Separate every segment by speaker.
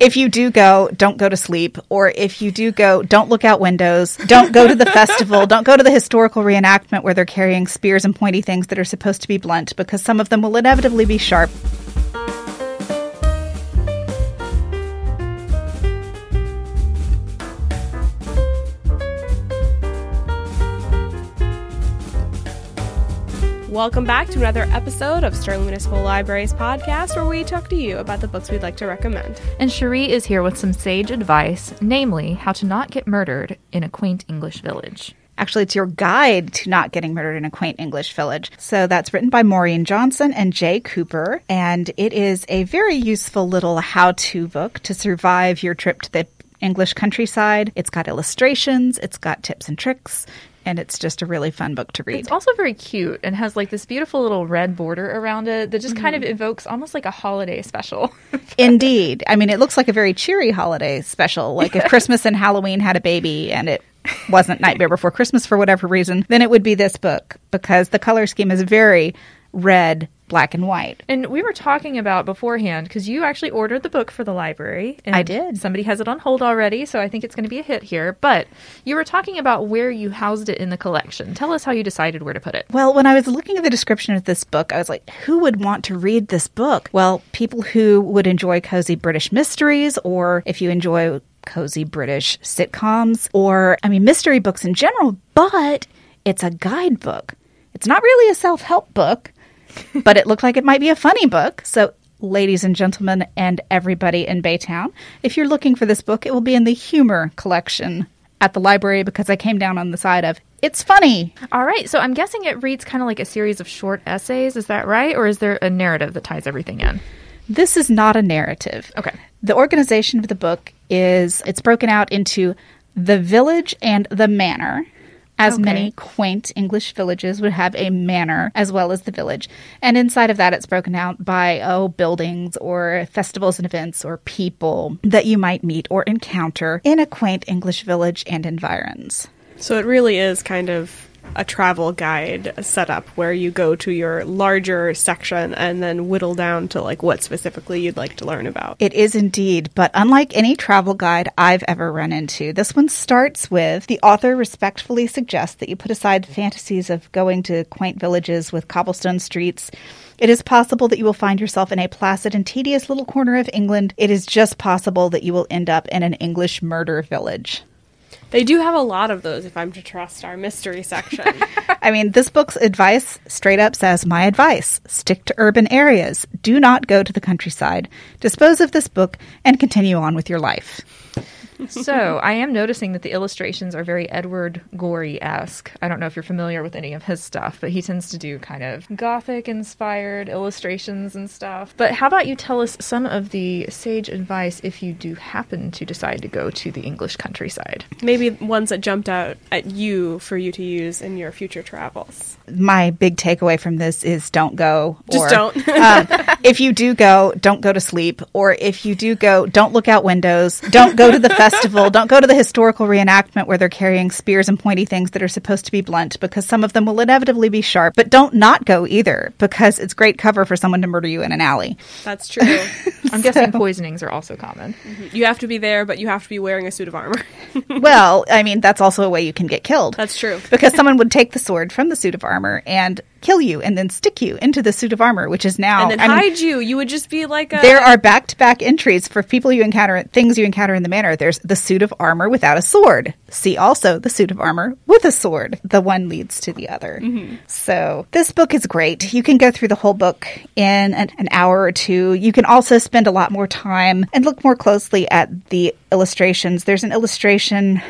Speaker 1: If you do go, don't go to sleep. Or if you do go, don't look out windows. Don't go to the festival. Don't go to the historical reenactment where they're carrying spears and pointy things that are supposed to be blunt because some of them will inevitably be sharp.
Speaker 2: Welcome back to another episode of Sterling Municipal Library's podcast, where we talk to you about the books we'd like to recommend.
Speaker 3: And Cherie is here with some sage advice, namely how to not get murdered in a quaint English village.
Speaker 1: Actually, it's your guide to not getting murdered in a quaint English village. So that's written by Maureen Johnson and Jay Cooper. And it is a very useful little how to book to survive your trip to the English countryside. It's got illustrations, it's got tips and tricks, and it's just a really fun book to read.
Speaker 3: It's also very cute and has like this beautiful little red border around it that just kind of mm-hmm. evokes almost like a holiday special.
Speaker 1: Indeed. I mean, it looks like a very cheery holiday special. Like if Christmas and Halloween had a baby and it wasn't Nightmare Before Christmas for whatever reason, then it would be this book because the color scheme is very red, black, and white.
Speaker 3: and we were talking about beforehand because you actually ordered the book for the library. And
Speaker 1: I did.
Speaker 3: Somebody has it on hold already, so I think it's going to be a hit here. But you were talking about where you housed it in the collection. Tell us how you decided where to put it.
Speaker 1: Well, when I was looking at the description of this book, I was like, who would want to read this book? Well, people who would enjoy cozy British mysteries, or if you enjoy cozy British sitcoms, or, I mean, mystery books in general, but it's a guidebook. It's not really a self help book, but it looked like it might be a funny book. So, ladies and gentlemen, and everybody in Baytown, if you're looking for this book, it will be in the humor collection at the library because I came down on the side of it's funny.
Speaker 3: All right, so I'm guessing it reads kind of like a series of short essays. Is that right? Or is there a narrative that ties everything in?
Speaker 1: This is not a narrative.
Speaker 3: Okay.
Speaker 1: The organization of the book is it's broken out into the village and the manor. As
Speaker 3: Okay.
Speaker 1: many quaint English villages would have a manor as well as the village. And inside of that, it's broken out by, oh, buildings or festivals and events or people that you might meet or encounter in a quaint English village and environs.
Speaker 2: So it really is kind of a travel guide setup where you go to your larger section and then whittle down to like what specifically you'd like to learn about.
Speaker 1: It is indeed, but unlike any travel guide I've ever run into, this one starts with the author respectfully suggests that you put aside fantasies of going to quaint villages with cobblestone streets. It is possible that you will find yourself in a placid and tedious little corner of England. It is just possible that you will end up in an English murder village.
Speaker 2: They do have a lot of those if I'm to trust our mystery section.
Speaker 1: I mean, this book's advice straight up says My advice stick to urban areas. Do not go to the countryside. Dispose of this book and continue on with your life.
Speaker 3: so I am noticing that the illustrations are very Edward Gorey esque. I don't know if you're familiar with any of his stuff, but he tends to do kind of gothic inspired illustrations and stuff. But how about you tell us some of the sage advice if you do happen to decide to go to the English countryside?
Speaker 2: Maybe ones that jumped out at you for you to use in your future travels.
Speaker 1: my big takeaway from this is don't go.
Speaker 2: Just
Speaker 1: or,
Speaker 2: don't.
Speaker 1: um, if you do go, don't go to sleep. Or if you do go, don't look out windows. Don't go to the festival. Don't go to the historical reenactment where they're carrying spears and pointy things that are supposed to be blunt because some of them will inevitably be sharp. But don't not go either because it's great cover for someone to murder you in an alley.
Speaker 2: That's true.
Speaker 3: I'm guessing poisonings are also common. Mm-hmm.
Speaker 2: you have to be there, but you have to be wearing a suit of armor.
Speaker 1: well, I mean, that's also a way you can get killed.
Speaker 2: That's true.
Speaker 1: because someone would take the sword from the suit of armor and kill you and then stick you into the suit of armor, which is now
Speaker 2: And then
Speaker 1: I mean,
Speaker 2: hide you. You would just be like a.
Speaker 1: There are back to back entries for people you encounter, things you encounter in the manor. There's the suit of armor without a sword. See also the suit of armor with a sword. The one leads to the other. So this book is great. You can go through the whole book in an, an hour or two. You can also spend a lot more time and look more closely at the illustrations. There's an illustration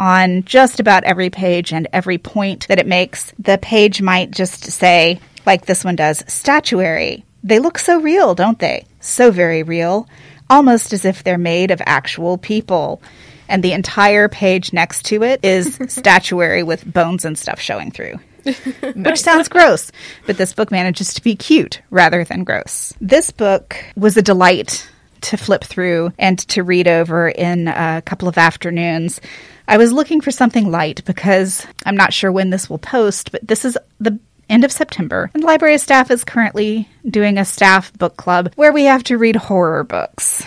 Speaker 1: on just about every page and every point that it makes. The page might just say, like this one does, statuary. They look so real, don't they? So very real. Almost as if they're made of actual people. And the entire page next to it is statuary with bones and stuff showing through. Which sounds gross, but this book manages to be cute rather than gross. This book was a delight to flip through and to read over in a couple of afternoons. I was looking for something light because I'm not sure when this will post, but this is the end of September, and the library staff is currently doing a staff book club where we have to read horror books.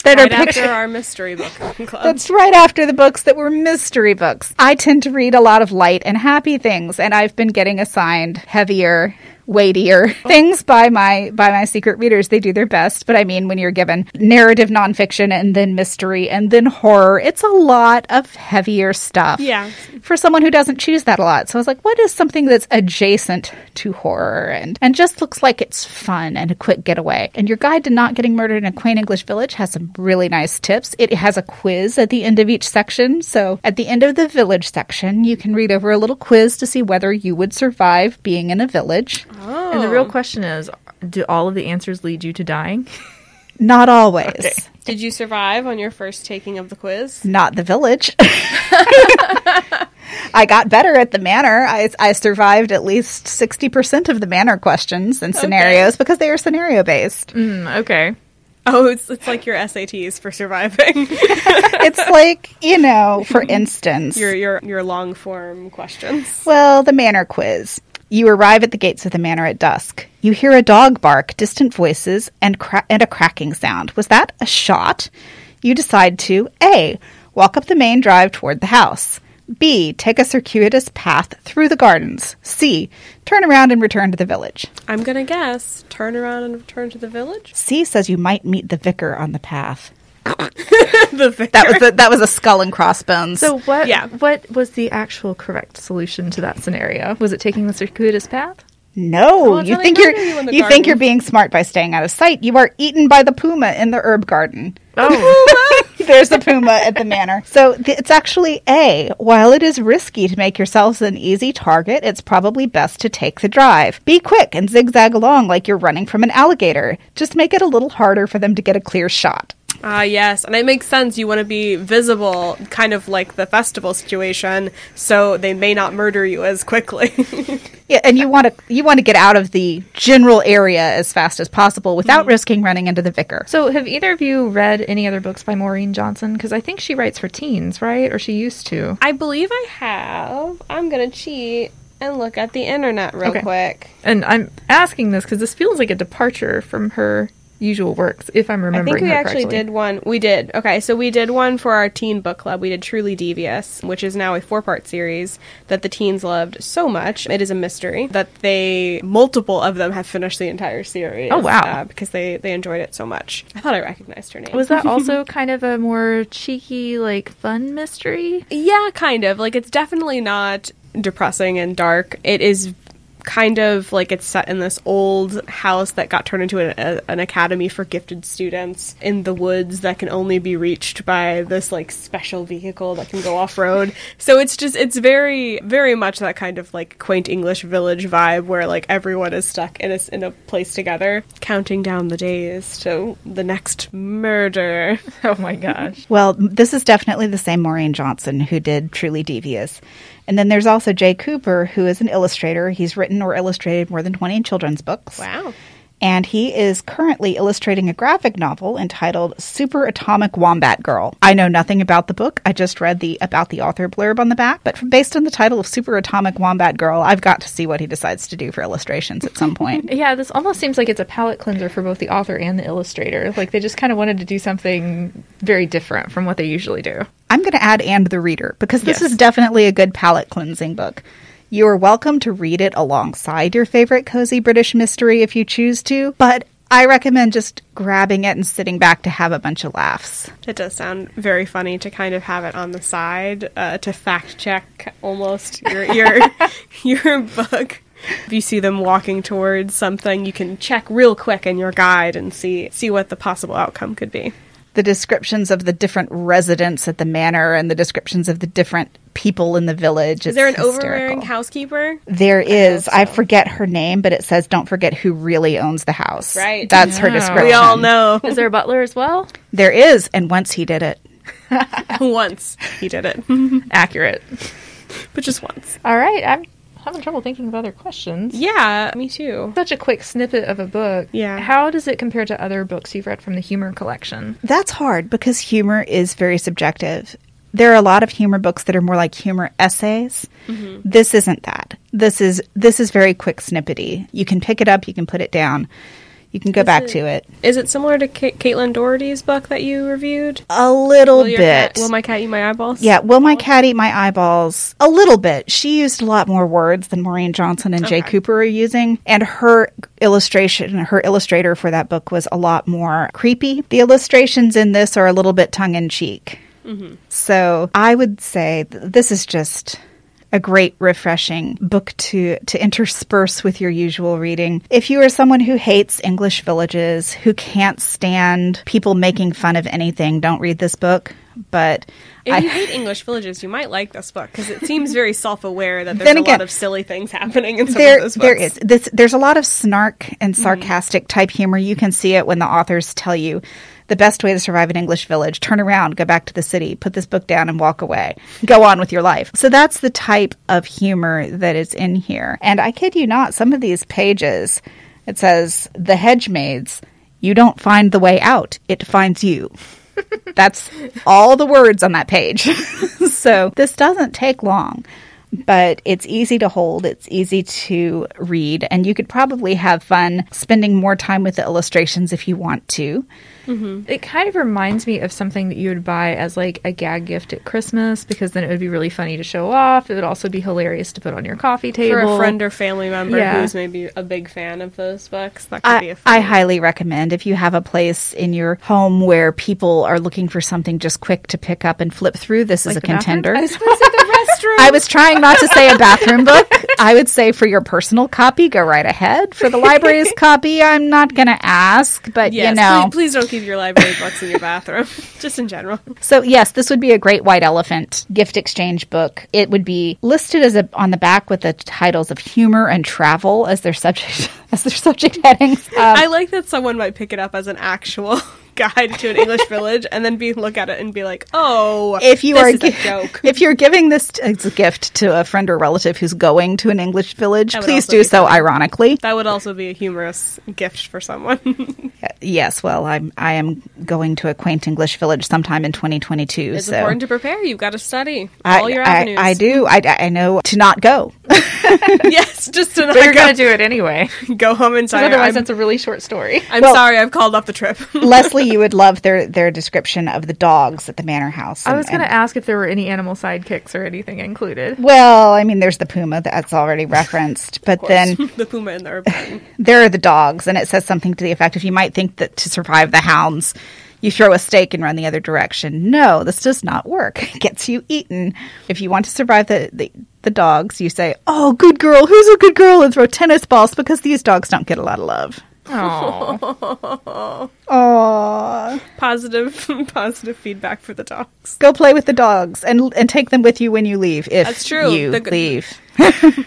Speaker 1: That are
Speaker 2: Right after
Speaker 1: picture-
Speaker 2: our mystery book club.
Speaker 1: That's right after the books that were mystery books. I tend to read a lot of light and happy things, and I've been getting assigned heavier, weightier things by my by my secret readers. They do their best, but I mean, when you're given narrative nonfiction and then mystery and then horror, it's a lot of heavier stuff.
Speaker 2: Yeah.
Speaker 1: For someone who doesn't choose that a lot. So I was like, what is something that's adjacent to horror and, and just looks like it's fun and a quick getaway? And your guide to not getting murdered in a quaint English village has some really nice tips. It has a quiz at the end of each section. So at the end of the village section, you can read over a little quiz to see whether you would survive being in a village.
Speaker 3: And the real question is do all of the answers lead you to dying?
Speaker 1: Not always.
Speaker 2: Did you survive on your first taking of the quiz?
Speaker 1: Not the village. I got better at the manor. I, I survived at least 60% of the manor questions and scenarios because they are scenario based.
Speaker 3: Mm, okay.
Speaker 2: Oh, it's it's like your SATs for surviving.
Speaker 1: it's like, you know, for instance,
Speaker 2: your your your long form questions.
Speaker 1: well, the manor quiz. You arrive at the gates of the manor at dusk. You hear a dog bark, distant voices, and, cra- and a cracking sound. Was that a shot? You decide to A. Walk up the main drive toward the house. B. Take a circuitous path through the gardens. C. Turn around and return to the village.
Speaker 2: I'm gonna guess. Turn around and return to the village.
Speaker 1: C says you might meet the vicar on the path.
Speaker 2: the.
Speaker 1: That was the, that was a skull and crossbones.
Speaker 3: So what
Speaker 2: Yeah.
Speaker 3: what was the actual correct solution to that scenario? Was it taking the circuitous path?
Speaker 1: no,
Speaker 2: it's
Speaker 1: you think you're
Speaker 2: you
Speaker 1: you think you're being smart by staying out of sight. You are eaten by the puma in the herb garden.
Speaker 3: Oh.
Speaker 1: There's the puma at the manor. So th- it's actually A. While it is risky to make yourselves an easy target, it's probably best to take the drive. Be quick and zigzag along like you're running from an alligator. Just make it a little harder for them to get a clear shot.
Speaker 2: Ah, yes, and it makes sense. You want to be visible, kind of like the festival situation, so they may not murder you as quickly.
Speaker 1: Yeah, and you want to you want to get out of the general area as fast as possible without risking running into the vicar.
Speaker 3: So have either of you read any other books by Maureen Johnson? Because I think she writes for teens, right? Or she used to.
Speaker 2: I believe I have. I'm gonna cheat and look at the internet real
Speaker 3: Okay.
Speaker 2: quick.
Speaker 3: And I'm asking this because this feels like a departure from her usual works, if I'm remembering.
Speaker 2: I think we
Speaker 3: her
Speaker 2: actually
Speaker 3: correctly.
Speaker 2: did one. We did. Okay, so we did one for our teen book club. We did Truly Devious, which is now a four part series that the teens loved so much. It is a mystery that they, multiple of them, have finished the entire series.
Speaker 3: Oh, wow.
Speaker 2: uh, because they, they enjoyed it so much. I thought I recognized her name.
Speaker 3: Was that also kind of a more cheeky, like fun mystery?
Speaker 2: Yeah, kind of. Like it's definitely not depressing and dark. It is kind of like it's set in this old house that got turned into a, a, an academy for gifted students in the woods that can only be reached by this like special vehicle that can go off road. So it's just it's very very much that kind of like quaint English village vibe where like everyone is stuck in a s- in a place together, counting down the days to the next murder.
Speaker 3: Oh my gosh.
Speaker 1: Well, this is definitely the same Maureen Johnson who did Truly Devious. And then there's also Jay Cooper, who is an illustrator. He's written or illustrated more than 20 children's books.
Speaker 2: Wow.
Speaker 1: And he is currently illustrating a graphic novel entitled Super Atomic Wombat Girl. I know nothing about the book. I just read the about the author blurb on the back, but based on the title of Super Atomic Wombat Girl, I've got to see what he decides to do for illustrations at some point.
Speaker 3: Yeah, this almost seems like it's a palate cleanser for both the author and the illustrator. Like they just kind of wanted to do something very different from what they usually do.
Speaker 1: I'm going to add and the reader because this
Speaker 3: Yes.
Speaker 1: is definitely a good palate cleansing book. You are welcome to read it alongside your favorite cozy British mystery if you choose to, but I recommend just grabbing it and sitting back to have a bunch of laughs.
Speaker 2: It does sound very funny to kind of have it on the side uh, to fact check almost your your your book. If you see them walking towards something, you can check real quick in your guide and see see what the possible outcome could be.
Speaker 1: The descriptions of the different residents at the manor and the descriptions of the different people in the village.
Speaker 2: Is there an
Speaker 1: it's
Speaker 2: overbearing housekeeper?
Speaker 1: There is. I
Speaker 2: so.
Speaker 1: forget her name, but it says don't forget who really owns the house.
Speaker 2: Right.
Speaker 1: That's her description.
Speaker 2: We all know.
Speaker 3: Is there a butler as well?
Speaker 1: There is, and once he did it.
Speaker 2: once he did it,
Speaker 3: Accurate.
Speaker 2: but just once.
Speaker 3: All right, I'm having trouble thinking of other questions.
Speaker 2: Yeah, me too.
Speaker 3: Such a quick snippet of a book.
Speaker 2: Yeah.
Speaker 3: How does it compare to other books you've read from the humor collection?
Speaker 1: That's hard because humor is very subjective. There are a lot of humor books that are more like humor essays. Mm-hmm. This isn't that. This is this is very quick snippety. You can pick it up, you can put it down. You can go back
Speaker 2: it-
Speaker 1: to it.
Speaker 2: Is it similar to Ca- Caitlin Doughty's book that you reviewed?
Speaker 1: A little
Speaker 2: Will,
Speaker 1: bit.
Speaker 2: cat, will my cat eat my eyeballs?
Speaker 1: yeah, Will My Cat Eat My Eyeballs? A little bit. She used a lot more words than Maureen Johnson and Jay Cooper are using. And her illustration, her illustrator for that book was a lot more creepy. The illustrations in this are a little bit tongue in cheek. Mm-hmm. So I would say th- this is just a great refreshing book to to intersperse with your usual reading. If you are someone who hates English villages, who can't stand people making fun of anything, don't read this book. But
Speaker 2: If
Speaker 1: I,
Speaker 2: you hate English villages, you might like this book because it seems very self-aware that there's
Speaker 1: Then
Speaker 2: a lot of silly things happening in some
Speaker 1: there
Speaker 2: of those books.
Speaker 1: there is this there's a lot of snark and mm-hmm. sarcastic type humor. You can see it when the authors tell you the best way to survive an English village, turn around, go back to the city, put this book down and walk away. Go on with your life. So that's the type of humor that is in here. And I kid you not, some of these pages it says the hedge maze, you don't find the way out, it finds you. That's all the words on that page. so this doesn't take long, but it's easy to hold, it's easy to read, and you could probably have fun spending more time with the illustrations if you want to. Mm-hmm.
Speaker 3: It kind of reminds me of something that you would buy as like a gag gift at Christmas because then it would be really funny to show off. It would also be hilarious to put on your coffee table.
Speaker 2: for a friend or family member
Speaker 3: Yeah.
Speaker 2: who's maybe a big fan of those books. That could be
Speaker 1: I,
Speaker 2: a fun
Speaker 1: I highly recommend if you have a place in your home where people are looking for something just quick to pick up and flip through. This is
Speaker 3: Like
Speaker 1: a
Speaker 3: the bathroom?
Speaker 2: I was going to say the restroom.
Speaker 1: I was trying not to say a bathroom book. I would say for your personal copy, go right ahead. For the library's copy, I'm not going to ask, but
Speaker 2: Yes,
Speaker 1: you know.
Speaker 2: please, please don't keep your library books in your bathroom, just in general.
Speaker 1: So yes, this would be a great white elephant gift exchange book. It would be listed as a on the back with the titles of humor and travel as their subject as their subject headings. Um,
Speaker 2: I like that someone might pick it up as an actual guide to an English village and then be look at it and be like, "Oh,
Speaker 1: if you
Speaker 2: this
Speaker 1: are
Speaker 2: is a
Speaker 1: gi-
Speaker 2: joke."
Speaker 1: if you're giving this as a gift to a friend or relative who's going to an English village, please do so
Speaker 2: fun.
Speaker 1: ironically.
Speaker 2: That would also be a humorous gift for someone.
Speaker 1: Uh, yes, well, I'm I am going to a quaint English village sometime in 2022.
Speaker 2: it's
Speaker 1: so
Speaker 2: important to prepare. You've got to study
Speaker 1: I,
Speaker 2: all your
Speaker 1: I-
Speaker 2: avenues.
Speaker 1: I, do. I, I know to not go.
Speaker 2: yes, just to
Speaker 3: But you're going to do it anyway.
Speaker 2: go home and say,
Speaker 3: Otherwise,
Speaker 2: I'm,
Speaker 3: that's a really short story.
Speaker 2: I'm
Speaker 1: Well-
Speaker 2: sorry, I've called off the trip.
Speaker 1: Leslie, you would love their their description of the dogs at the manor house.
Speaker 3: I was going
Speaker 1: and-
Speaker 3: to ask if there were any animal sidekicks or anything included.
Speaker 1: Well, I mean, there's the puma that's already referenced, but then
Speaker 2: the puma in the urban.
Speaker 1: there are the dogs, and it says something to the effect of you might think that to survive the hounds, you throw a steak and run the other direction. No, this does not work. It gets you eaten. If you want to survive the, the, the dogs, you say, Oh, good girl, who's a good girl? And throw tennis balls because these dogs don't get a lot of love.
Speaker 3: Oh,
Speaker 1: Aww.
Speaker 2: Positive, positive feedback for the dogs.
Speaker 1: Go play with the dogs and and take them with you when you leave. If
Speaker 2: That's true.
Speaker 1: you
Speaker 2: The-
Speaker 1: leave.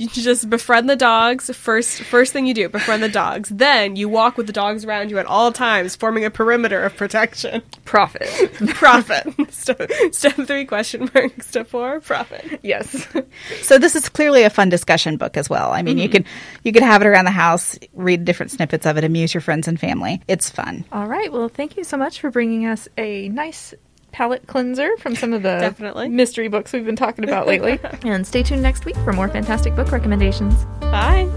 Speaker 2: You just befriend the dogs first. First thing you do, befriend the dogs. Then you walk with the dogs around you at all times, forming a perimeter of protection.
Speaker 3: profit.
Speaker 2: Profit. step, step three question mark. Step four profit.
Speaker 3: yes.
Speaker 1: So this is clearly a fun discussion book as well. I mean, you mm-hmm. could you could have it around the house, read different snippets of it, amuse your friends and family. It's fun.
Speaker 3: All right. Well, thank you so much for bringing us a nice palate cleanser from some of the
Speaker 2: Definitely.
Speaker 3: mystery books we've been talking about lately. and stay tuned next week for more fantastic book recommendations.
Speaker 2: Bye.